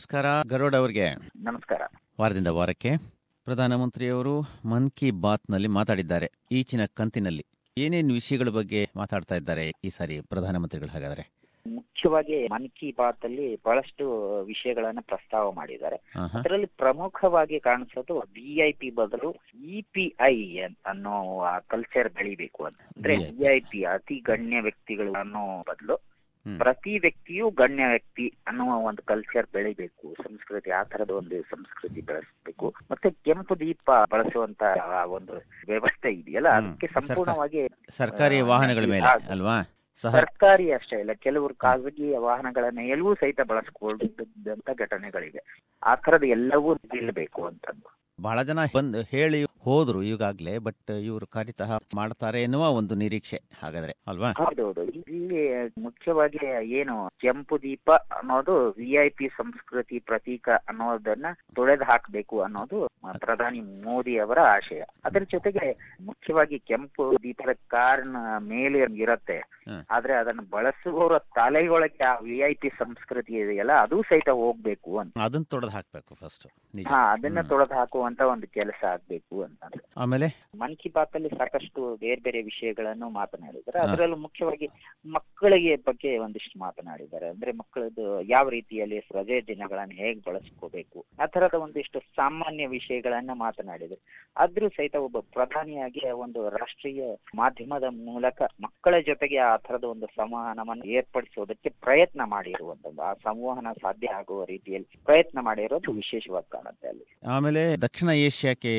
ನಮಸ್ಕಾರ ಗರುಡ್ ಅವರಿಗೆ. ನಮಸ್ಕಾರ. ವಾರದಿಂದ ವಾರಕ್ಕೆ ಪ್ರಧಾನಮಂತ್ರಿಯವರು ಮನ್ ಕಿ ಬಾತ್ನಲ್ಲಿ ಮಾತಾಡಿದ್ದಾರೆ. ಈಚಿನ ಕಂತಿನಲ್ಲಿ ಏನೇನು ವಿಷಯಗಳ ಬಗ್ಗೆ ಮಾತಾಡ್ತಾ ಇದ್ದಾರೆ ಈ ಸಾರಿ ಪ್ರಧಾನಮಂತ್ರಿಗಳು ಹಾಗಾದ್ರೆ? ಮುಖ್ಯವಾಗಿ ಮನ್ ಕಿ ಬಾತ್ ಅಲ್ಲಿ ಬಹಳಷ್ಟು ವಿಷಯಗಳನ್ನ ಪ್ರಸ್ತಾವ ಮಾಡಿದ್ದಾರೆ. ಅದರಲ್ಲಿ ಪ್ರಮುಖವಾಗಿ ಕಾಣಿಸೋದು ವಿಐಪಿ ಪಿ ಬದಲು ಇಪಿಐ ಪಿ ಐ ಅನ್ನೋ ಕಲ್ಚರ್ ಬೆಳಿಬೇಕು ಅಂತ. ಅಂದ್ರೆ ವಿಐಪಿ ಪಿ. ಅತಿ ಗಣ್ಯ ವ್ಯಕ್ತಿಗಳು ಅನ್ನೋ ಬದಲು. ಪ್ರತಿ ವ್ಯಕ್ತಿಯು ಗಣ್ಯ ವ್ಯಕ್ತಿ ಅನ್ನುವ ಒಂದು ಕಲ್ಚರ್ ಬೆಳಿಬೇಕು. ಸಂಸ್ಕೃತಿ ಆ ತರದ ಒಂದು ಸಂಸ್ಕೃತಿ ಬೆಳೆಸಬೇಕು. ಮತ್ತೆ ಕೆಂಪು ದೀಪ ಬಳಸುವಂತ ಒಂದು ವ್ಯವಸ್ಥೆ ಇದೆಯಲ್ಲ? ಅದಕ್ಕೆ ಸಂಪೂರ್ಣವಾಗಿ ಸರ್ಕಾರಿ ವಾಹನಗಳ ಮೇಲೆ ಅಲ್ವಾ? ಸರ್ಕಾರಿ ಅಷ್ಟೇ ಇಲ್ಲ. ಕೆಲವರು ಖಾಸಗಿ ವಾಹನಗಳನ್ನ ಎಲ್ಲವೂ ಸಹಿತ ಬಳಸ್ಕೊಳ್ಳುವಂತ ಘಟನೆಗಳಿವೆ. ಆ ತರದ ಎಲ್ಲವೂ ನಿಲ್ಲಬೇಕು ಅಂತಂದು ಬಹಳ ಜನ ಬಂದು ಹೇಳಿ ಹೋದ್ರು ಈಗಾಗ್ಲೇ ಬಟ್ ಇವರು ಖಂಡಿತ ಮಾಡ್ತಾರೆ ಎನ್ನುವ ಒಂದು ನಿರೀಕ್ಷೆ ಹಾಗಾದ್ರೆ ಅಲ್ವಾ? ಹೌದೌದು. ಇಲ್ಲಿ ಮುಖ್ಯವಾಗಿ ಏನು ಕೆಂಪು ದೀಪ ಅನ್ನೋದು ವಿ ಐ ಪಿ ಸಂಸ್ಕೃತಿ ಪ್ರತೀಕ ಅನ್ನೋದನ್ನ ತೊಳೆದು ಹಾಕಬೇಕು ಅನ್ನೋದು ಪ್ರಧಾನಿ ಮೋದಿ ಅವರ ಆಶಯ. ಅದರ ಜೊತೆಗೆ ಮುಖ್ಯವಾಗಿ ಕೆಂಪು ದೀಪದ ಕಾರಣ ಮೇಲೆ ಇರತ್ತೆ. ಆದ್ರೆ ಅದನ್ನ ಬಳಸುವವರ ತಲೆಯೊಳಗೆ ಆ ವಿ ಐ ಪಿ ಸಂಸ್ಕೃತಿ ಇದೆಯಲ್ಲ ಅದು ಸಹಿತ ಹೋಗ್ಬೇಕು ಅಂತ. ಅದನ್ನ ತೊಡೆದು ಹಾಕ್ಬೇಕು ಫಸ್ಟ್ ಹಾ ಅದನ್ನ ತೊಡೆದು ತೊಳೆದು ಹಾಕುವಂತ ಒಂದು ಕೆಲಸ ಆಗ್ಬೇಕು ಅಂತ. ಆಮೇಲೆ? ಮನ್ ಕಿ ಬಾತ್ ಅಲ್ಲಿ ಸಾಕಷ್ಟು ಬೇರೆ ಬೇರೆ ವಿಷಯಗಳನ್ನು ಮಾತನಾಡಿದ್ದಾರೆ. ಅದರಲ್ಲೂ ಮುಖ್ಯವಾಗಿ ಮಕ್ಕಳಿಗೆ ಬಗ್ಗೆ ಒಂದಿಷ್ಟು ಮಾತನಾಡಿದ್ದಾರೆ. ಅಂದ್ರೆ ಮಕ್ಕಳದ್ದು ಯಾವ ರೀತಿಯಲ್ಲಿ ರಜೆ ದಿನಗಳನ್ನು ಹೇಗ್ ಬಳಸ್ಕೋಬೇಕು ಆ ತರದ ಒಂದಿಷ್ಟು ಸಾಮಾನ್ಯ ವಿಷಯಗಳನ್ನ ಮಾತನಾಡಿದ್ರು ಆದ್ರೂ ಸಹಿತ ಒಬ್ಬ ಪ್ರಧಾನಿಯಾಗಿ ಒಂದು ರಾಷ್ಟ್ರೀಯ ಮಾಧ್ಯಮದ ಮೂಲಕ ಮಕ್ಕಳ ಜೊತೆಗೆ ಆ ತರದ ಒಂದು ಸಂವಹನವನ್ನು ಏರ್ಪಡಿಸೋದಕ್ಕೆ ಪ್ರಯತ್ನ ಮಾಡಿರುವಂತದ್ದು ಆ ಸಂವಹನ ಸಾಧ್ಯ ಆಗುವ ರೀತಿಯಲ್ಲಿ ಪ್ರಯತ್ನ ಮಾಡಿರೋದು ವಿಶೇಷವಾಗಿ ಕಾಣುತ್ತೆ ಅಲ್ಲಿ. ಆಮೇಲೆ ದಕ್ಷಿಣ ಏಷ್ಯಾಕ್ಕೆ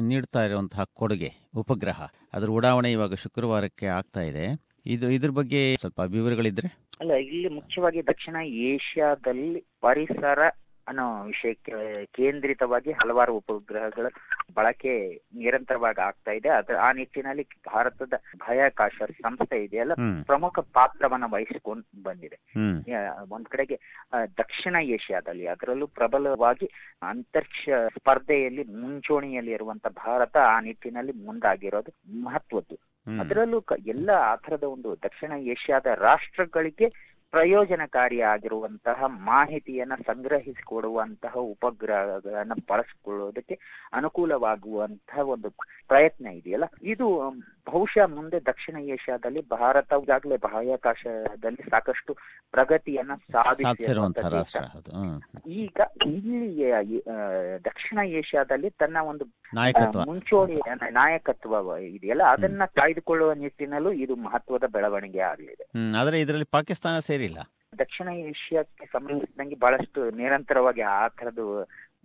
ನೀಡ್ತಾ ಇರುವಂತಹ ಕೊಡುಗೆ, ಉಪಗ್ರಹ, ಅದರ ಉಡಾವಣೆ ಇವಾಗ ಶುಕ್ರವಾರಕ್ಕೆ ಆಗ್ತಾ ಇದೆ. ಇದು, ಇದ್ರ ಬಗ್ಗೆ ಸ್ವಲ್ಪ ವಿವರಗಳಿದ್ರೆ? ಅಲ್ಲ, ಇಲ್ಲಿ ಮುಖ್ಯವಾಗಿ ದಕ್ಷಿಣ ಏಷ್ಯಾದಲ್ಲಿ ಪರಿಸರ ಅನ್ನೋ ವಿಷಯಕ್ಕೆ ಕೇಂದ್ರಿತವಾಗಿ ಹಲವಾರು ಉಪಗ್ರಹಗಳ ಬಳಕೆ ನಿರಂತರವಾಗಿ ಆಗ್ತಾ ಇದೆ. ಅದ್ರ ಆ ನಿಟ್ಟಿನಲ್ಲಿ ಭಾರತದ ಬಾಹ್ಯಾಕಾಶ ಸಂಸ್ಥೆ ಇದೆಯಲ್ಲ ಪ್ರಮುಖ ಪಾತ್ರವನ್ನ ವಹಿಸಿಕೊಂಡು ಬಂದಿದೆ. ಒಂದ್ ಕಡೆಗೆ ದಕ್ಷಿಣ ಏಷ್ಯಾದಲ್ಲಿ ಅದರಲ್ಲೂ ಪ್ರಬಲವಾಗಿ ಅಂತರಿಕ್ಷ ಸ್ಪರ್ಧೆಯಲ್ಲಿ ಮುಂಚೂಣಿಯಲ್ಲಿ ಇರುವಂತ ಭಾರತ ಆ ನಿಟ್ಟಿನಲ್ಲಿ ಮುಂದಾಗಿರೋದು ಮಹತ್ವದ್ದು. ಅದರಲ್ಲೂ ಎಲ್ಲ ಆ ಥರದ ಒಂದು ದಕ್ಷಿಣ ಏಷ್ಯಾದ ರಾಷ್ಟ್ರಗಳಿಗೆ ಪ್ರಯೋಜನಕಾರಿಯಾಗಿರುವಂತಹ ಮಾಹಿತಿಯನ್ನ ಸಂಗ್ರಹಿಸಿಕೊಡುವಂತಹ ಉಪಗ್ರಹಗಳನ್ನ ಬಳಸಿಕೊಳ್ಳೋದಕ್ಕೆ ಅನುಕೂಲವಾಗುವಂತಹ ಒಂದು ಪ್ರಯತ್ನ ಇದೆಯಲ್ಲ? ಇದು ಬಹುಶಃ ಮುಂದೆ ದಕ್ಷಿಣ ಏಷ್ಯಾದಲ್ಲಿ ಭಾರತ ಈಗಾಗಲೇ ಬಾಹ್ಯಾಕಾಶದಲ್ಲಿ ಸಾಕಷ್ಟು ಪ್ರಗತಿಯನ್ನ ಸಾಧಿಸಿರುವಂತಹ. ಈಗ ಇಲ್ಲಿ ಆ, ದಕ್ಷಿಣ ಏಷ್ಯಾದಲ್ಲಿ ತನ್ನ ಒಂದು ಮುಂಚೂಣಿ ನಾಯಕತ್ವ. ಇದೆಯಲ್ಲ ಅದನ್ನ ಕಾಯ್ದುಕೊಳ್ಳುವ ನಿಟ್ಟಿನಲ್ಲೂ ಇದು ಮಹತ್ವದ ಬೆಳವಣಿಗೆ ಆಗಲಿದೆ ಆದರೆ ಆದ್ರೆ ಇದರಲ್ಲಿ ಪಾಕಿಸ್ತಾನ ಸೇರಿಲ್ಲ. ದಕ್ಷಿಣ ಏಷ್ಯಾಕ್ಕೆ ಸಂಬಂಧಿಸಿದಂಗೆ ಬಹಳಷ್ಟು ನಿರಂತರವಾಗಿ ಆ ತರದ್ದು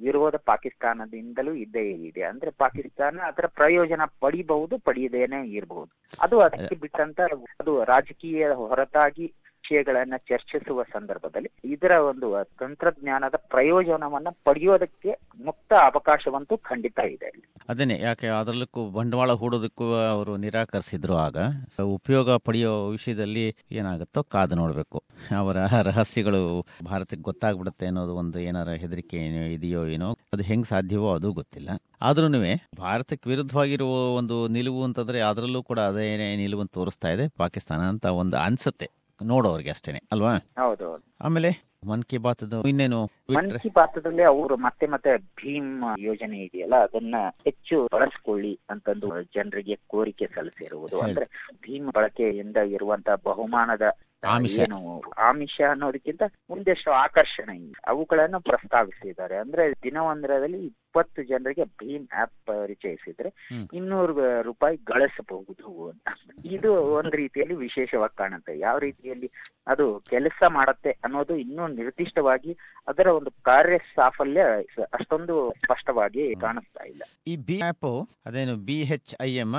ವಿರೋಧ ಪಾಕಿಸ್ತಾನದಿಂದಲೂ ಇದ್ದೇ ಇದೆ. ಅಂದ್ರೆ ಪಾಕಿಸ್ತಾನ ಅದರ ಪ್ರಯೋಜನ ಪಡಿಬಹುದು ಪಡೆಯದೇನೆ ಇರಬಹುದು. ಅದು ಅದಕ್ಕೆ ಬಿಟ್ಟಂತ ಅದು ರಾಜಕೀಯ ಹೊರತಾಗಿ ವಿಷಯಗಳನ್ನ ಚರ್ಚಿಸುವ ಸಂದರ್ಭದಲ್ಲಿ ಇದರ ಒಂದು ತಂತ್ರಜ್ಞಾನದ ಪ್ರಯೋಜನವನ್ನ ಪಡೆಯೋದಕ್ಕೆ ಮುಕ್ತ ಅವಕಾಶವಂತೂ ಖಂಡಿತ ಇದೆ. ಅದನ್ನೇ, ಯಾಕೆ ಅದರಲ್ಲಕ್ಕೂ ಬಂಡವಾಳ ಹೂಡೋದಕ್ಕೂ ಅವರು ನಿರಾಕರಿಸಿದ್ರು ಆಗ. ಉಪಯೋಗ ಪಡೆಯೋ ವಿಷಯದಲ್ಲಿ ಏನಾಗುತ್ತೋ ಕಾದು ನೋಡಬೇಕು. ಅವರ ರಹಸ್ಯಗಳು ಭಾರತಕ್ಕೆ ಗೊತ್ತಾಗ್ಬಿಡುತ್ತೆ ಅನ್ನೋದು ಒಂದು ಏನಾರ ಹೆದರಿಕೆ ಏನೋ ಇದೆಯೋ ಏನೋ, ಅದು ಹೆಂಗ್ ಸಾಧ್ಯವೋ ಅದು ಗೊತ್ತಿಲ್ಲ. ಆದ್ರೂ ಭಾರತಕ್ಕೆ ವಿರುದ್ಧವಾಗಿರುವ ಒಂದು ನಿಲುವು ಅಂತಂದ್ರೆ ಅದರಲ್ಲೂ ಕೂಡ ಅದೇ ನಿಲುವನ್ನು ತೋರಿಸ್ತಾ ಇದೆ. ಪಾಕಿಸ್ತಾನ ಅಂತ ಒಂದು ಅನ್ಸುತ್ತೆ. ನೋಡೋರ್ಗೆ ಅಷ್ಟೇನೆ ಅಲ್ವಾ ಹೌದು ಆಮೇಲೆ ಮನ್ ಕಿ ಬಾತ್ ಇನ್ನೇನು ಮನ್ ಕಿ ಬಾತ್ದಲ್ಲಿ ಅವರು ಮತ್ತೆ ಮತ್ತೆ ಭೀಮ್ ಯೋಜನೆ ಇದೆಯಲ್ಲ ಅದನ್ನ ಹೆಚ್ಚು ಬಳಸ್ಕೊಳ್ಳಿ ಅಂತಂದು ಜನರಿಗೆ ಕೋರಿಕೆ ಸಲ್ಲಿಸಿರುವುದು. ಅಂದ್ರೆ ಭೀಮ್ ಬಳಕೆಯಿಂದ ಇರುವಂತಹ ಬಹುಮಾನದ. ಏನು ಆಮಿಷ ಅನ್ನೋದಕ್ಕಿಂತ ಮುಂದೆಷ್ಟು ಆಕರ್ಷಣೆ. ಅವುಗಳನ್ನು ಪ್ರಸ್ತಾವಿಸಿದ್ದಾರೆ. ಅಂದ್ರೆ ದಿನವೊಂದರಲ್ಲಿ ಇಪ್ಪತ್ತು ಜನರಿಗೆ ಭೀಮ್ ಆಪ್ ಪರಿಚಯಿಸಿದ್ರೆ. ಇನ್ನೂರು ರೂಪಾಯಿ ಗಳಿಸಬಹುದು ಅಂತ. ಇದು ಒಂದ್ ರೀತಿಯಲ್ಲಿ ವಿಶೇಷವಾಗಿ ಕಾಣುತ್ತೆ. ಯಾವ ರೀತಿಯಲ್ಲಿ ಅದು ಕೆಲಸ ಮಾಡತ್ತೆ ಅನ್ನೋದು ಇನ್ನೂ ನಿರ್ದಿಷ್ಟವಾಗಿ ಅದರ ಒಂದು ಕಾರ್ಯ ಸಾಫಲ್ಯ ಅಷ್ಟೊಂದು ಸ್ಪಷ್ಟವಾಗಿ ಕಾಣಿಸ್ತಾ ಇಲ್ಲ. ಈ ಬಿ ಆಪ್ ಅದೇನು ಬಿ ಹೆಚ್ ಐ ಎಂ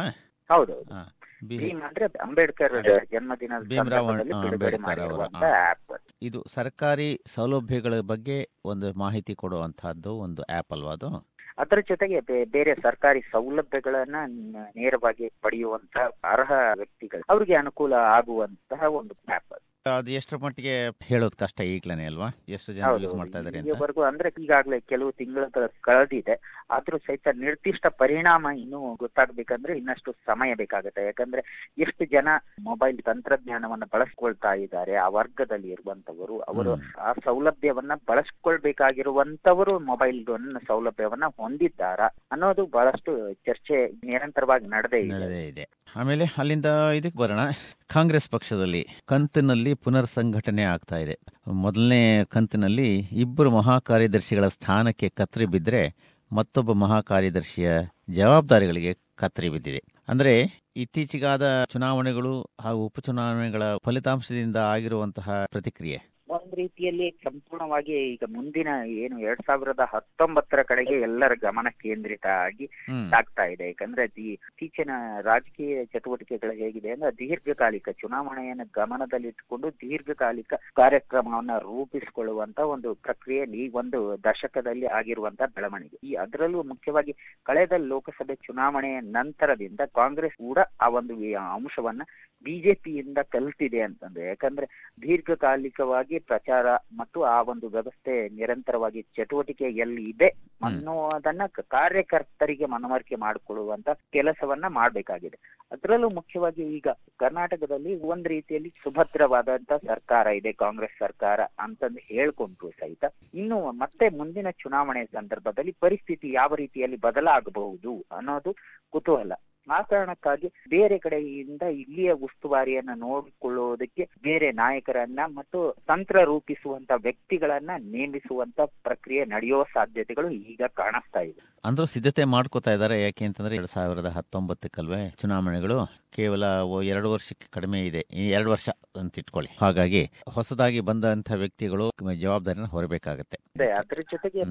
ಹೌದೌದು. ಭೀಮ್ ಅಂದ್ರೆ ಅಂಬೇಡ್ಕರ್ ಜನ್ಮದಿನದ ಅಂಬೇಡ್ಕರ್ ಅವರ, ಆಪ್ ಇದು ಸರ್ಕಾರಿ ಸೌಲಭ್ಯಗಳ ಬಗ್ಗೆ ಒಂದು ಮಾಹಿತಿ ಕೊಡುವಂತಹದ್ದು ಒಂದು ಆಪ್ ಅಲ್ವಾ ಅದು? ಅದರ ಜೊತೆಗೆ ಬೇರೆ ಸರ್ಕಾರಿ ಸೌಲಭ್ಯಗಳನ್ನ ನೇರವಾಗಿ ಪಡೆಯುವಂತಹ ಅರ್ಹ ವ್ಯಕ್ತಿಗಳು. ಅವರಿಗೆ ಅನುಕೂಲ ಆಗುವಂತಹ ಒಂದು ಆಪ್ ಅದು ಎಷ್ಟರ ಮಟ್ಟಿಗೆ ಹೇಳೋದು ಕಷ್ಟ ಈಗ್ಲೇನೆ ಅಲ್ವಾ? ಎಷ್ಟು ಜನ ಯೂಸ್ ಮಾಡ್ತಾ ಇದ್ದಾರೆ ಇಲ್ಲಿವರೆಗೂ ಅಂದ್ರೆ ಈಗಾಗಲೇ ಕೆಲವು ತಿಂಗಳ ಕಳೆದಿದೆ. ಆದ್ರೂ ಸಹಿತ ನಿರ್ದಿಷ್ಟ ಪರಿಣಾಮ ಇನ್ನು ಗೊತ್ತಾಗ್ಬೇಕಂದ್ರೆ ಇನ್ನಷ್ಟು ಸಮಯ ಬೇಕಾಗುತ್ತೆ. ಯಾಕಂದ್ರೆ ಎಷ್ಟು ಜನ ಮೊಬೈಲ್ ತಂತ್ರಜ್ಞಾನವನ್ನ ಬಳಸ್ಕೊಳ್ತಾ ಇದ್ದಾರೆ ಆ ವರ್ಗದಲ್ಲಿ ಇರುವಂತವರು ಅವರು ಆ ಸೌಲಭ್ಯವನ್ನ ಬಳಸ್ಕೊಳ್ಬೇಕಾಗಿರುವಂತವರು ಮೊಬೈಲ್ ಸೌಲಭ್ಯವನ್ನ ಹೊಂದಿದ್ದಾರಾ ಅನ್ನೋದು ಬಹಳಷ್ಟು ಚರ್ಚೆ ನಿರಂತರವಾಗಿ ನಡೆದೇ ಇದೆ. ಆಮೇಲೆ ಅಲ್ಲಿಂದ ಇದಕ್ಕೆ ಬರೋಣ. ಕಾಂಗ್ರೆಸ್ ಪಕ್ಷದಲ್ಲಿ ಕಂತಿನಲ್ಲಿ ಪುನರ್ ಸಂಘಟನೆ ಆಗ್ತಾ ಇದೆ. ಮೊದಲನೇ ಕಂತಿನಲ್ಲಿ ಇಬ್ಬರು ಮಹಾಕಾರ್ಯದರ್ಶಿಗಳ ಸ್ಥಾನಕ್ಕೆ ಕತ್ತರಿ ಬಿದ್ದರೆ ಮತ್ತೊಬ್ಬ ಮಹಾಕಾರ್ಯದರ್ಶಿಯ ಜವಾಬ್ದಾರಿಗಳಿಗೆ ಕತ್ತರಿ ಬಿದ್ದಿದೆ. ಅಂದ್ರೆ ಇತ್ತೀಚೆಗಾದ ಚುನಾವಣೆಗಳು ಹಾಗೂ ಉಪಚುನಾವಣೆಗಳ ಫಲಿತಾಂಶದಿಂದ ಆಗಿರುವಂತಹ ಪ್ರತಿಕ್ರಿಯೆ. ರೀತಿಯಲ್ಲಿ ಸಂಪೂರ್ಣವಾಗಿ ಈಗ ಮುಂದಿನ ಏನು ಎರಡ್ ಸಾವಿರದ ಹತ್ತೊಂಬತ್ತರ ಕಡೆಗೆ ಎಲ್ಲರ ಗಮನ ಕೇಂದ್ರಿತ ಆಗಿ ಆಗ್ತಾ ಇದೆ. ಯಾಕಂದ್ರೆ ಇತ್ತೀಚಿನ ರಾಜಕೀಯ ಚಟುವಟಿಕೆಗಳು ಹೇಗಿದೆ ಅಂದ್ರೆ ದೀರ್ಘಕಾಲಿಕ ಚುನಾವಣೆಯನ್ನು ಗಮನದಲ್ಲಿಟ್ಟುಕೊಂಡು ದೀರ್ಘಕಾಲಿಕ ಕಾರ್ಯಕ್ರಮವನ್ನ ರೂಪಿಸಿಕೊಳ್ಳುವಂತ ಒಂದು ಪ್ರಕ್ರಿಯೆ ಈ ಒಂದು ದಶಕದಲ್ಲಿ ಆಗಿರುವಂತ ಬೆಳವಣಿಗೆ. ಈ ಅದರಲ್ಲೂ ಮುಖ್ಯವಾಗಿ ಕಳೆದ ಲೋಕಸಭೆ ಚುನಾವಣೆಯ ನಂತರದಿಂದ ಕಾಂಗ್ರೆಸ್ ಕೂಡ ಆ ಒಂದು ಅಂಶವನ್ನ ಬಿಜೆಪಿಯಿಂದ ಕಲ್ತಿದೆ ಅಂತಂದ್ರೆ. ಯಾಕಂದ್ರೆ ದೀರ್ಘಕಾಲಿಕವಾಗಿ ಪ್ರಚಾರ ಮತ್ತು ಆ ಒಂದು ವ್ಯವಸ್ಥೆ ನಿರಂತರವಾಗಿ ಚಟುವಟಿಕೆ ಎಲ್ಲಿ ಇದೆ ಅನ್ನೋದನ್ನ ಕಾರ್ಯಕರ್ತರಿಗೆ ಮನವರಿಕೆ ಮಾಡಿಕೊಳ್ಳುವಂತ ಕೆಲಸವನ್ನ ಮಾಡಬೇಕಾಗಿದೆ. ಅದರಲ್ಲೂ ಮುಖ್ಯವಾಗಿ ಈಗ ಕರ್ನಾಟಕದಲ್ಲಿ ಒಂದ್ ರೀತಿಯಲ್ಲಿ ಸುಭದ್ರವಾದಂತ ಸರ್ಕಾರ ಇದೆ ಕಾಂಗ್ರೆಸ್ ಸರ್ಕಾರ ಅಂತಂದು ಹೇಳ್ಕೊಂಡ್ರು ಸಹಿತ. ಇನ್ನು ಮತ್ತೆ ಮುಂದಿನ ಚುನಾವಣೆ ಸಂದರ್ಭದಲ್ಲಿ ಪರಿಸ್ಥಿತಿ ಯಾವ ರೀತಿಯಲ್ಲಿ ಬದಲಾಗಬಹುದು ಅನ್ನೋದು ಕುತೂಹಲ. ಆ ಕಾರಣಕ್ಕಾಗಿ ಬೇರೆ ಕಡೆಯಿಂದ ಇಲ್ಲಿಯ ಉಸ್ತುವಾರಿಯನ್ನ ನೋಡಿಕೊಳ್ಳುವುದಕ್ಕೆ ಬೇರೆ ನಾಯಕರನ್ನ ಮತ್ತು ತಂತ್ರ ರೂಪಿಸುವಂತ ವ್ಯಕ್ತಿಗಳನ್ನ ನೇಮಿಸುವಂತ ಪ್ರಕ್ರಿಯೆ ನಡೆಯುವ ಸಾಧ್ಯತೆಗಳು ಈಗ ಕಾಣಿಸ್ತಾ ಇದೆ. ಅಂದ್ರೂ ಸಿದ್ಧತೆ ಮಾಡ್ಕೋತಾ ಇದ್ದಾರೆ. ಯಾಕೆ ಅಂತಂದ್ರೆ ಎರಡ್ ಸಾವಿರದ ಹತ್ತೊಂಬತ್ತಕ್ಕಲ್ವೇ ಚುನಾವಣೆಗಳು ಕೇವಲ ಎರಡು ವರ್ಷಕ್ಕೆ ಕಡಿಮೆ ಇದೆ. ಎರಡು ವರ್ಷ ಅಂತ ಇಟ್ಕೊಳ್ಳಿ. ಹಾಗಾಗಿ ಹೊಸದಾಗಿ ಬಂದಂತ ವ್ಯಕ್ತಿಗಳು ಜವಾಬ್ದಾರಿನ ಹೊರಬೇಕಾಗತ್ತೆ. ಅದೇ ಅದ್ರ ಜೊತೆಗೆ.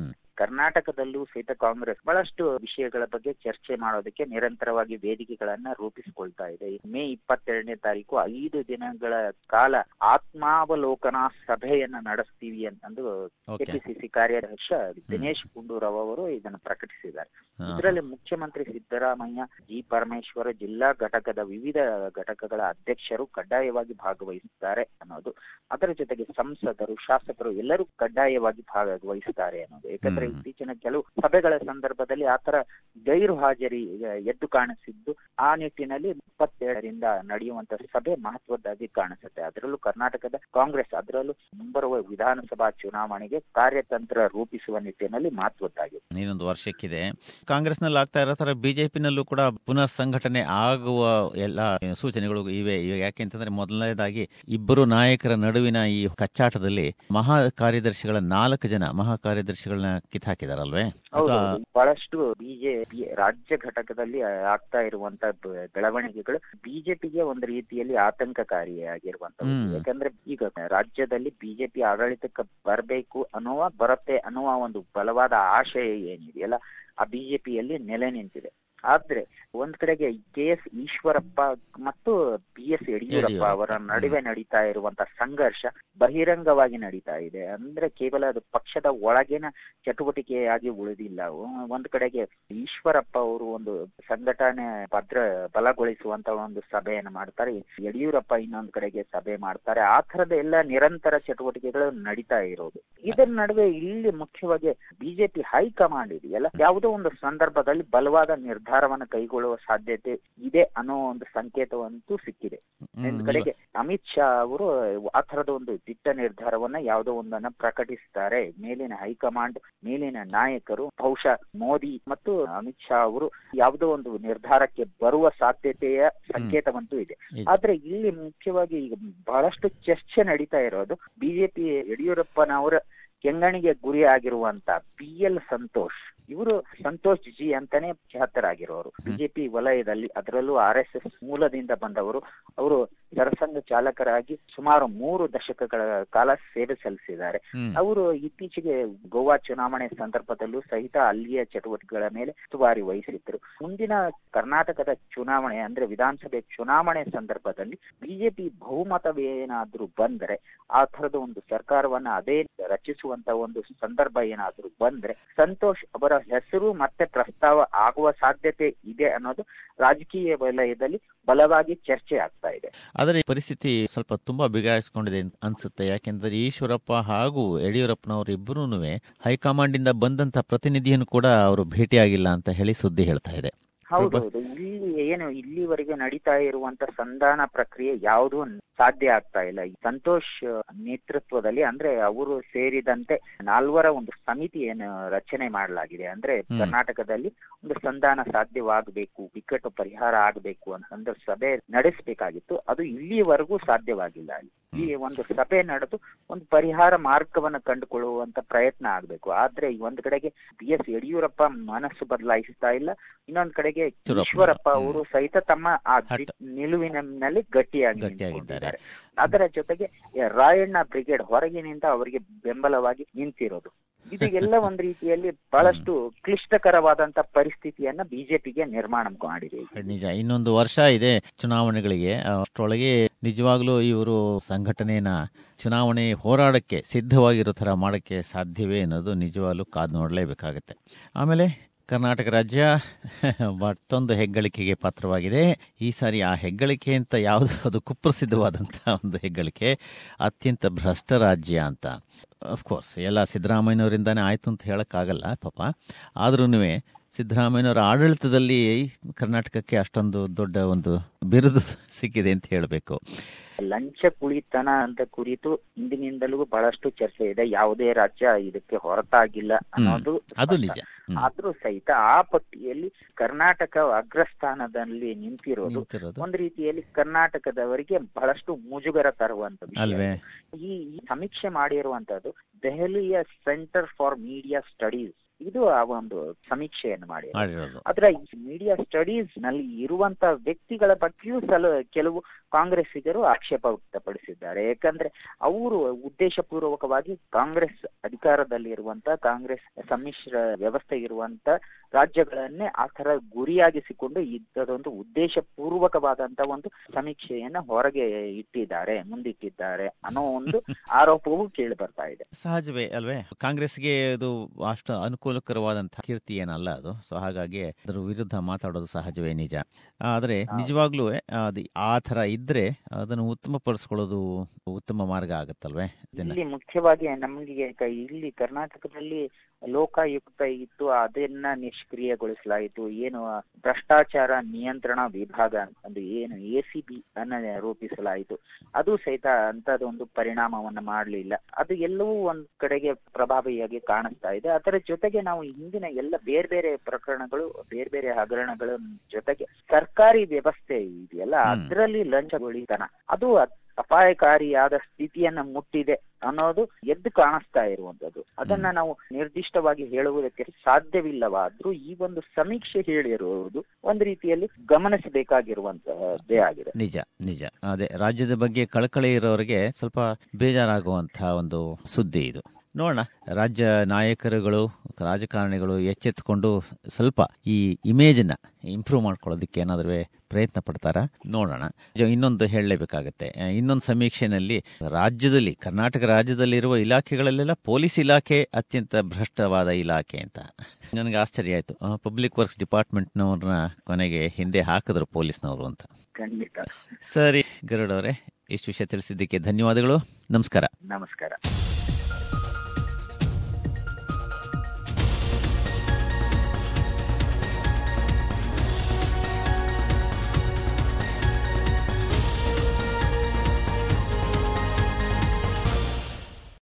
ಕರ್ನಾಟಕದಲ್ಲೂ ಸಹಿತ ಕಾಂಗ್ರೆಸ್ ಬಹಳಷ್ಟು ವಿಷಯಗಳ ಬಗ್ಗೆ ಚರ್ಚೆ ಮಾಡೋದಕ್ಕೆ ನಿರಂತರವಾಗಿ ವೇದಿಕೆಗಳನ್ನ ರೂಪಿಸಿಕೊಳ್ತಾ ಇದೆ. ಮೇ ಇಪ್ಪತ್ತೆರಡನೇ ತಾರೀಕು ಐದು ದಿನಗಳ ಕಾಲ ಆತ್ಮಾವಲೋಕನ ಸಭೆಯನ್ನ ನಡೆಸ್ತೀವಿ ಅಂತಂದು ಕೆಪಿಸಿಸಿ ಕಾರ್ಯಾಧ್ಯಕ್ಷ ದಿನೇಶ್ ಗುಂಡೂರಾವ್ ಅವರು ಇದನ್ನು ಪ್ರಕಟಿಸಿದ್ದಾರೆ. ಇದರಲ್ಲಿ ಮುಖ್ಯಮಂತ್ರಿ ಸಿದ್ದರಾಮಯ್ಯ ಜಿ ಪರಮೇಶ್ವರ ಜಿಲ್ಲಾ ಘಟಕದ ವಿವಿಧ ಘಟಕಗಳ ಅಧ್ಯಕ್ಷರು ಕಡ್ಡಾಯವಾಗಿ ಭಾಗವಹಿಸುತ್ತಾರೆ ಅನ್ನೋದು. ಅದರ ಜೊತೆಗೆ ಸಂಸದರು ಶಾಸಕರು ಎಲ್ಲರೂ ಕಡ್ಡಾಯವಾಗಿ ಭಾಗವಹಿಸುತ್ತಾರೆ ಅನ್ನೋದು. ಯಾಕಂದ್ರೆ. ಇತ್ತೀಚಿನ ಕೆಲವು ಸಭೆಗಳ ಸಂದರ್ಭದಲ್ಲಿ ಆತರ ಗೈರು ಹಾಜರಿ ಎದ್ದು ಕಾಣಿಸಿದ್ದು. ಆ ನಿಟ್ಟಿನಲ್ಲಿ ಇಪ್ಪತ್ತೇಳರಿಂದ ನಡೆಯುವಂತ ಸಭೆ ಮಹತ್ವದ್ದಾಗಿ ಕಾಣಿಸುತ್ತೆ. ಅದರಲ್ಲೂ ಕರ್ನಾಟಕದ ಕಾಂಗ್ರೆಸ್ ಅದರಲ್ಲೂ ಮುಂಬರುವ ವಿಧಾನಸಭಾ ಚುನಾವಣೆಗೆ ಕಾರ್ಯತಂತ್ರ ರೂಪಿಸುವ ನಿಟ್ಟಿನಲ್ಲಿ ಮಹತ್ವದ್ದಾಗಿದೆ. ಇನ್ನೊಂದು ವರ್ಷಕ್ಕಿದೆ. ಕಾಂಗ್ರೆಸ್ನಲ್ಲಿ ಆಗ್ತಾ ಇರೋ ತರ ಬಿಜೆಪಿನಲ್ಲೂ ಕೂಡ ಪುನರ್ ಸಂಘಟನೆ ಆಗುವ ಎಲ್ಲ ಸೂಚನೆಗಳು ಇವೆ. ಯಾಕೆಂತಂದ್ರೆ ಮೊದಲನೇದಾಗಿ ಇಬ್ಬರು ನಾಯಕರ ನಡುವಿನ ಈ ಕಚ್ಚಾಟದಲ್ಲಿ ಮಹಾ ಕಾರ್ಯದರ್ಶಿಗಳ ನಾಲ್ಕು ಜನ ಮಹಾ ಕಾರ್ಯದರ್ಶಿಗಳನ್ನ ಕಿತ್ತಾಕಿದಾರಲ್ವೇ? ಬಹಳಷ್ಟು ಬಿಜೆಪಿ ರಾಜ್ಯ ಘಟಕದಲ್ಲಿ ಆಗ್ತಾ ಇರುವಂತ ಬೆಳವಣಿಗೆಗಳು ಬಿಜೆಪಿಗೆ ಒಂದು ರೀತಿಯಲ್ಲಿ ಆತಂಕಕಾರಿಯಾಗಿರುವಂತದ್ದು ಹ್ಮ್. ಯಾಕಂದ್ರೆ ಈಗ ರಾಜ್ಯದಲ್ಲಿ ಬಿಜೆಪಿ ಆಡಳಿತಕ್ಕೆ ಬರಬೇಕು ಅನ್ನುವ ಬರುತ್ತೆ ಅನ್ನುವ ಒಂದು ಬಲವಾದ ಆಶಯ ಏನಿದೆಯಲ್ಲ ಆ ಬಿಜೆಪಿಯಲ್ಲಿ ನೆಲೆ ನಿಂತಿದೆ. ಆದ್ರೆ ಒಂದ್ ಕಡೆಗೆ ಕೆ ಎಸ್ ಈಶ್ವರಪ್ಪ ಮತ್ತು ಬಿ ಎಸ್ ಯಡಿಯೂರಪ್ಪ. ಅವರ ನಡುವೆ ನಡೀತಾ ಇರುವಂತ ಸಂಘರ್ಷ ಬಹಿರಂಗವಾಗಿ ನಡೀತಾ ಇದೆ. ಅಂದ್ರೆ ಕೇವಲ ಅದು ಪಕ್ಷದ ಒಳಗಿನ ಚಟುವಟಿಕೆಯಾಗಿ ಉಳಿದಿಲ್ಲ. ಒಂದ್ ಕಡೆಗೆ ಈಶ್ವರಪ್ಪ ಅವರು ಒಂದು ಸಂಘಟನೆ ಭದ್ರ ಬಲಗೊಳಿಸುವಂತ ಒಂದು ಸಭೆಯನ್ನು ಮಾಡ್ತಾರೆ. ಯಡಿಯೂರಪ್ಪ ಇನ್ನೊಂದ್ ಕಡೆಗೆ ಸಭೆ ಮಾಡ್ತಾರೆ. ಆ ತರದ ಎಲ್ಲ ನಿರಂತರ ಚಟುವಟಿಕೆಗಳು ನಡೀತಾ ಇರೋದು. ಇದರ ನಡುವೆ ಇಲ್ಲಿ ಮುಖ್ಯವಾಗಿ ಬಿಜೆಪಿ ಹೈಕಮಾಂಡ್ ಇದೆಯಲ್ಲ ಯಾವುದೋ ಒಂದು ಸಂದರ್ಭದಲ್ಲಿ ಬಲವಾದ ನಿರ್ಧಾರವನ್ನು ಕೈಗೊಳ್ಳುವ ಸಾಧ್ಯತೆ ಇದೆ ಅನ್ನೋ ಒಂದು ಸಂಕೇತವಂತೂ ಸಿಕ್ಕಿದೆ. ಕಡೆಗೆ ಅಮಿತ್ ಶಾ ಅವರು ಆ ತರದ ಒಂದು ದಿಟ್ಟ ನಿರ್ಧಾರವನ್ನ ಯಾವುದೋ ಒಂದನ್ನ ಪ್ರಕಟಿಸ್ತಾರೆ. ಮೇಲಿನ ಹೈಕಮಾಂಡ್ ಮೇಲಿನ ನಾಯಕರು ಬಹುಶಃ ಮೋದಿ ಮತ್ತು ಅಮಿತ್ ಶಾ ಅವರು ಯಾವುದೋ ಒಂದು ನಿರ್ಧಾರಕ್ಕೆ ಬರುವ ಸಾಧ್ಯತೆಯ ಸಂಕೇತವಂತೂ ಇದೆ. ಇದೆ. ಆದ್ರೆ ಇಲ್ಲಿ ಮುಖ್ಯವಾಗಿ ಈಗ ಬಹಳಷ್ಟು ಚರ್ಚೆ ನಡೀತಾ ಇರೋದು ಬಿಜೆಪಿ ಯಡಿಯೂರಪ್ಪನವರ ಕೆಂಗಣಿಗೆ ಗುರಿ ಆಗಿರುವಂತ ಪಿ ಎಲ್ ಸಂತೋಷ್ ಇವರು ಸಂತೋಷ್ ಜಿ ಅಂತಾನೆ ಖ್ಯಾತರಾಗಿರೋರು. ಬಿಜೆಪಿ ವಲಯದಲ್ಲಿ ಅದರಲ್ಲೂ ಆರ್ ಎಸ್ ಎಸ್ ಮೂಲದಿಂದ ಬಂದವರು. ಅವರು ಸರಸಂಘ ಚಾಲಕರಾಗಿ ಸುಮಾರು ಮೂರು ದಶಕಗಳ ಕಾಲ ಸೇವೆ ಸಲ್ಲಿಸಿದ್ದಾರೆ. ಅವರು ಇತ್ತೀಚೆಗೆ ಗೋವಾ ಚುನಾವಣೆ ಸಂದರ್ಭದಲ್ಲೂ ಸಹಿತ ಅಲ್ಲಿಯ ಚಟುವಟಿಕೆಗಳ ಮೇಲೆ ಉಸ್ತುವಾರಿ ವಹಿಸಿದ್ರು ಮುಂದಿನ ಕರ್ನಾಟಕದ ಚುನಾವಣೆ ಅಂದ್ರೆ ವಿಧಾನಸಭೆ ಚುನಾವಣೆ ಸಂದರ್ಭದಲ್ಲಿ ಬಿಜೆಪಿ ಬಹುಮತವೇನಾದ್ರೂ ಬಂದ್ರೆ ಆ ತರದ ಒಂದು ಸರ್ಕಾರವನ್ನ ಅದೇ ರಚಿಸುವಂತ ಒಂದು ಸಂದರ್ಭ ಏನಾದ್ರೂ ಬಂದ್ರೆ ಸಂತೋಷ್ ಅವರ ಅವರ ಹೆಸರು ಮತ್ತೆ ಪ್ರಸ್ತಾವ ಆಗುವ ಸಾಧ್ಯತೆ ಇದೆ ಅನ್ನೋದು ರಾಜಕೀಯ ವಲಯದಲ್ಲಿ ಬಲವಾಗಿ ಚರ್ಚೆ ಆಗ್ತಾ ಇದೆ. ಆದರೆ ಈ ಪರಿಸ್ಥಿತಿ ಸ್ವಲ್ಪ ತುಂಬಾ ಬಿಗಾಯಿಸಿಕೊಂಡಿದೆ ಅನ್ಸುತ್ತೆ. ಯಾಕೆಂದ್ರೆ ಈಶ್ವರಪ್ಪ ಹಾಗೂ ಯಡಿಯೂರಪ್ಪನವರು ಇಬ್ಬರೂ ಹೈಕಮಾಂಡ್ ಇಂದ ಬಂದಂತ ಪ್ರತಿನಿಧಿಯನ್ನು ಕೂಡ ಅವರು ಭೇಟಿಯಾಗಿಲ್ಲ ಅಂತ ಹೇಳಿ ಸುದ್ದಿ ಹೇಳ್ತಾ ಇದೆ. ಹೌದೌದು. ಇಲ್ಲಿ ಏನು ಇಲ್ಲಿವರೆಗೆ ನಡೀತಾ ಇರುವಂತ ಸಂಧಾನ ಪ್ರಕ್ರಿಯೆ ಯಾವುದೂ ಸಾಧ್ಯ ಆಗ್ತಾ ಇಲ್ಲ. ಈ ಸಂತೋಷ್ ನೇತೃತ್ವದಲ್ಲಿ ಅಂದ್ರೆ ಅವರು ಸೇರಿದಂತೆ ನಾಲ್ವರ ಒಂದು ಸಮಿತಿ ಏನು ರಚನೆ ಮಾಡಲಾಗಿದೆ. ಅಂದ್ರೆ ಕರ್ನಾಟಕದಲ್ಲಿ ಒಂದು ಸಂಧಾನ ಸಾಧ್ಯವಾಗಬೇಕು ಬಿಕ್ಕಟ್ಟು ಪರಿಹಾರ ಆಗಬೇಕು ಅಂತಂದ್ರೆ ಸಭೆ ನಡೆಸಬೇಕಾಗಿತ್ತು. ಅದು ಇಲ್ಲಿವರೆಗೂ ಸಾಧ್ಯವಾಗಿಲ್ಲ. ಈ ಒಂದು ಸಭೆ ನಡೆದು ಒಂದು ಪರಿಹಾರ ಮಾರ್ಗವನ್ನು ಕಂಡುಕೊಳ್ಳುವಂತ ಪ್ರಯತ್ನ ಆಗ್ಬೇಕು. ಆದ್ರೆ ಈ ಒಂದ್ ಕಡೆಗೆ ಬಿ ಎಸ್ ಯಡಿಯೂರಪ್ಪ ಮನಸ್ಸು ಬದಲಾಯಿಸ್ತಾ ಇಲ್ಲ. ಇನ್ನೊಂದ್ ಕಡೆಗೆ ಈಶ್ವರಪ್ಪ. ಅವರು ಸಹಿತ ತಮ್ಮ ಆ. ನಿಲುವಿನಲ್ಲಿ ಗಟ್ಟಿಯಾಗಿ ನಿಂತ್ಕೊಂಡಿದ್ದಾರೆ. ಅದರ ಜೊತೆಗೆ ರಾಯಣ್ಣ ಬ್ರಿಗೇಡ್ ಹೊರಗಿನಿಂದ ಅವರಿಗೆ ಬೆಂಬಲವಾಗಿ ನಿಂತಿರೋದು. ಇದೆಲ್ಲ ಒಂದ್ ರೀತಿಯಲ್ಲಿ ಬಹಳಷ್ಟು ಕ್ಲಿಷ್ಟಕರವಾದಂತ ಪರಿಸ್ಥಿತಿಯನ್ನ ಬಿಜೆಪಿಗೆ ನಿರ್ಮಾಣ ಮಾಡಿದೆ ನಿಜ. ಇನ್ನೊಂದು ವರ್ಷ ಇದೆ ಚುನಾವಣೆಗಳಿಗೆ. ಅಷ್ಟೊಳಗೆ ನಿಜವಾಗ್ಲೂ ಇವರು ಸಂಘಟನೆಯನ್ನ ಚುನಾವಣೆ ಹೋರಾಡಕ್ಕೆ ಸಿದ್ಧವಾಗಿರೋ ತರ ಮಾಡಕ್ಕೆ ಸಾಧ್ಯವೇ ಅನ್ನೋದು ನಿಜವಾಗ್ಲೂ ಕಾದು ನೋಡಲೇಬೇಕಾಗತ್ತೆ. ಆಮೇಲೆ ಕರ್ನಾಟಕ ರಾಜ್ಯ ಮತ್ತೊಂದು ಹೆಗ್ಗಳಿಕೆಗೆ ಪಾತ್ರವಾಗಿದೆ. ಈ ಸಾರಿ ಆ ಹೆಗ್ಗಳಿಕೆ ಅಂತ ಯಾವುದು? ಅದು ಕುಪ್ರಸಿದ್ಧವಾದಂಥ ಒಂದು ಹೆಗ್ಗಳಿಕೆ. ಅತ್ಯಂತ ಭ್ರಷ್ಟ ರಾಜ್ಯ ಅಂತ ಅಫ್ಕೋರ್ಸ್ ಎಲ್ಲ ಸಿದ್ದರಾಮಯ್ಯನವರಿಂದಾನೇ ಆಯಿತು ಅಂತ ಹೇಳೋಕ್ಕಾಗಲ್ಲ ಪಾಪ. ಆದ್ರೂ ಸಿದ್ದರಾಮಯ್ಯನವರ ಆಡಳಿತದಲ್ಲಿ ಕರ್ನಾಟಕಕ್ಕೆ ಅಷ್ಟೊಂದು ದೊಡ್ಡ ಒಂದು ಬಿರುದು ಸಿಕ್ಕಿದೆ ಅಂತ ಹೇಳಬೇಕು. ಲಂಚ ಕುಳಿತನ ಅಂತ ಕುರಿತು ಇಂದಿನಿಂದಲೂ ಬಹಳಷ್ಟು ಚರ್ಚೆ ಇದೆ. ಯಾವುದೇ ರಾಜ್ಯ ಇದಕ್ಕೆ ಹೊರತಾಗಿಲ್ಲ ಅನ್ನೋದು ಅದು ನಿಜ. ಆದ್ರೂ ಸಹಿತ ಆ ಪಟ್ಟಿಯಲ್ಲಿ ಕರ್ನಾಟಕ ಅಗ್ರಸ್ಥಾನದಲ್ಲಿ ನಿಂತಿರೋದು ಒಂದ್ ರೀತಿಯಲ್ಲಿ ಕರ್ನಾಟಕದವರಿಗೆ ಬಹಳಷ್ಟು ಮುಜುಗರ ತರುವಂತದ್ದು ಈ ಸಮೀಕ್ಷೆ ಮಾಡಿರುವಂತದ್ದು ದೆಹಲಿಯ ಸೆಂಟರ್ ಫಾರ್ ಮೀಡಿಯಾ ಸ್ಟಡೀಸ್. ಇದು ಆ ಒಂದು ಸಮೀಕ್ಷೆಯನ್ನು ಮಾಡಿ ಅದರ ಆದ್ರೆ ಈ ಮೀಡಿಯಾ ಸ್ಟಡೀಸ್ನಲ್ಲಿ ಇರುವಂತ ವ್ಯಕ್ತಿಗಳ ಬಗ್ಗೆಯೂ ಸಲ ಕೆಲವು ಕಾಂಗ್ರೆಸ್ಸಿಗರು ಆಕ್ಷೇಪ ವ್ಯಕ್ತಪಡಿಸಿದ್ದಾರೆ. ಯಾಕಂದ್ರೆ ಅವರು ಉದ್ದೇಶಪೂರ್ವಕವಾಗಿ ಕಾಂಗ್ರೆಸ್ ಕಾಂಗ್ರೆಸ್ ಅಧಿಕಾರದಲ್ಲಿರುವಂತ ಕಾಂಗ್ರೆಸ್ ಸಮ್ಮಿಶ್ರ ವ್ಯವಸ್ಥೆ ಇರುವಂತ ರಾಜ್ಯಗಳನ್ನೇ ಆ ತರ ಗುರಿಯಾಗಿಸಿಕೊಂಡು ಇದೊಂದು ಉದ್ದೇಶ ಪೂರ್ವಕವಾದಂತ ಒಂದು ಸಮೀಕ್ಷೆಯನ್ನ ಹೊರಗೆ ಇಟ್ಟಿದ್ದಾರೆ ಮುಂದಿಟ್ಟಿದ್ದಾರೆ ಅನ್ನೋ ಒಂದು ಆರೋಪವೂ ಕೇಳಿ ಬರ್ತಾ ಇದೆ. ಸಹಜವೇ ಅಲ್ವೇ? ಕಾಂಗ್ರೆಸ್ಗೆ ಇದು ಅಷ್ಟು ಅನುಕೂಲಕರವಾದಂತಹ ಕೀರ್ತಿ ಏನಲ್ಲ ಅದು. ಸೊ ಹಾಗಾಗಿ ಅದರ ವಿರುದ್ಧ ಮಾತಾಡೋದು ಸಹಜವೇ ನಿಜ. ಆದ್ರೆ ನಿಜವಾಗ್ಲೂ ಅದು ಆ ತರ ಇದ್ರೆ ಅದನ್ನು ಉತ್ತಮಪಡಿಸ್ಕೊಳ್ಳೋದು ಉತ್ತಮ ಮಾರ್ಗ ಆಗತ್ತಲ್ವೇ? ಮುಖ್ಯವಾಗಿ ನಮಗೆ ಇಲ್ಲಿ ಕರ್ನಾಟಕದಲ್ಲಿ ಲೋಕಾಯುಕ್ತ ಇತ್ತು ಅದನ್ನ ನಿಷ್ಕ್ರಿಯಗೊಳಿಸಲಾಯಿತು. ಏನು ಭ್ರಷ್ಟಾಚಾರ ನಿಯಂತ್ರಣ ವಿಭಾಗ ಒಂದು ಏನು ಎ ಸಿ ಬಿ ಅನ್ನ ರೂಪಿಸಲಾಯಿತು. ಅದು ಸಹಿತ ಅಂತದೊಂದು ಪರಿಣಾಮವನ್ನ ಮಾಡಲಿಲ್ಲ. ಅದು ಎಲ್ಲವೂ ಒಂದ್ ಕಡೆಗೆ ಪ್ರಭಾವಿಯಾಗಿ ಕಾಣಿಸ್ತಾ ಇದೆ. ಅದರ ಜೊತೆಗೆ ನಾವು ಹಿಂದಿನ ಎಲ್ಲ ಬೇರೆ ಬೇರೆ ಪ್ರಕರಣಗಳು ಬೇರೆ ಬೇರೆ ಹಗರಣಗಳ ಜೊತೆಗೆ ಸರ್ಕಾರಿ ವ್ಯವಸ್ಥೆ ಇದೆಯಲ್ಲ. ಅದರಲ್ಲಿ ಲಂಚಗೊಳಿತನ. ಅದು ಅಪಾಯಕಾರಿಯಾದ ಸ್ಥಿತಿಯನ್ನ ಮುಟ್ಟಿದೆ ಅನ್ನೋದು ಎದ್ದು ಕಾಣಿಸ್ತಾ ಇರುವಂತದ್ದು. ಅದನ್ನ ನಾವು ನಿರ್ದಿಷ್ಟವಾಗಿ ಹೇಳುವುದಕ್ಕೆ ಸಾಧ್ಯವಿಲ್ಲವಾದ್ರೂ ಈ ಒಂದು ಸಮೀಕ್ಷೆ ಹೇಳಿರುವುದು ಒಂದು ರೀತಿಯಲ್ಲಿ ಗಮನಿಸಬೇಕಾಗಿರುವಂತಹದ್ದೇ ಆಗಿದೆ. ನಿಜ ನಿಜ. ಅದೇ ರಾಜ್ಯದ ಬಗ್ಗೆ ಕಳಕಳಿ ಇರೋರಿಗೆ ಸ್ವಲ್ಪ ಬೇಜಾರಾಗುವಂತಹ ಒಂದು ಸುದ್ದಿ ಇದು. ನೋಡೋಣ ರಾಜ್ಯ ನಾಯಕರುಗಳು ರಾಜಕಾರಣಿಗಳು ಎಚ್ಚೆತ್ತುಕೊಂಡು ಸ್ವಲ್ಪ ಈ ಇಮೇಜ್ನ ಇಂಪ್ರೂವ್ ಮಾಡ್ಕೊಳ್ಳೋದಕ್ಕೆ ಏನಾದರೂ ಪ್ರಯತ್ನ ಪಡ್ತಾರ? ನೋಡೋಣ. ಇನ್ನೊಂದು ಹೇಳಲೇಬೇಕಾಗತ್ತೆ. ಇನ್ನೊಂದು ಸಮೀಕ್ಷೆನಲ್ಲಿ ರಾಜ್ಯದಲ್ಲಿ ಕರ್ನಾಟಕ ರಾಜ್ಯದಲ್ಲಿರುವ ಇಲಾಖೆಗಳಲ್ಲೆಲ್ಲ ಪೊಲೀಸ್ ಇಲಾಖೆ ಅತ್ಯಂತ ಭ್ರಷ್ಟವಾದ ಇಲಾಖೆ ಅಂತ. ನನಗೆ ಆಶ್ಚರ್ಯ ಆಯಿತು. ಪಬ್ಲಿಕ್ ವರ್ಕ್ಸ್ ಡಿಪಾರ್ಟ್ಮೆಂಟ್ನವ್ರನ್ನ ಕೊನೆಗೆ ಹಿಂದೆ ಹಾಕಿದ್ರು ಪೊಲೀಸ್ನವರು ಅಂತ. ಖಂಡಿತ. ಸರಿ ಗರುಡ್ ಅವರೇ ಇಷ್ಟು ವಿಷಯ ತಿಳಿಸಿದ್ದಕ್ಕೆ ಧನ್ಯವಾದಗಳು. ನಮಸ್ಕಾರ. ನಮಸ್ಕಾರ.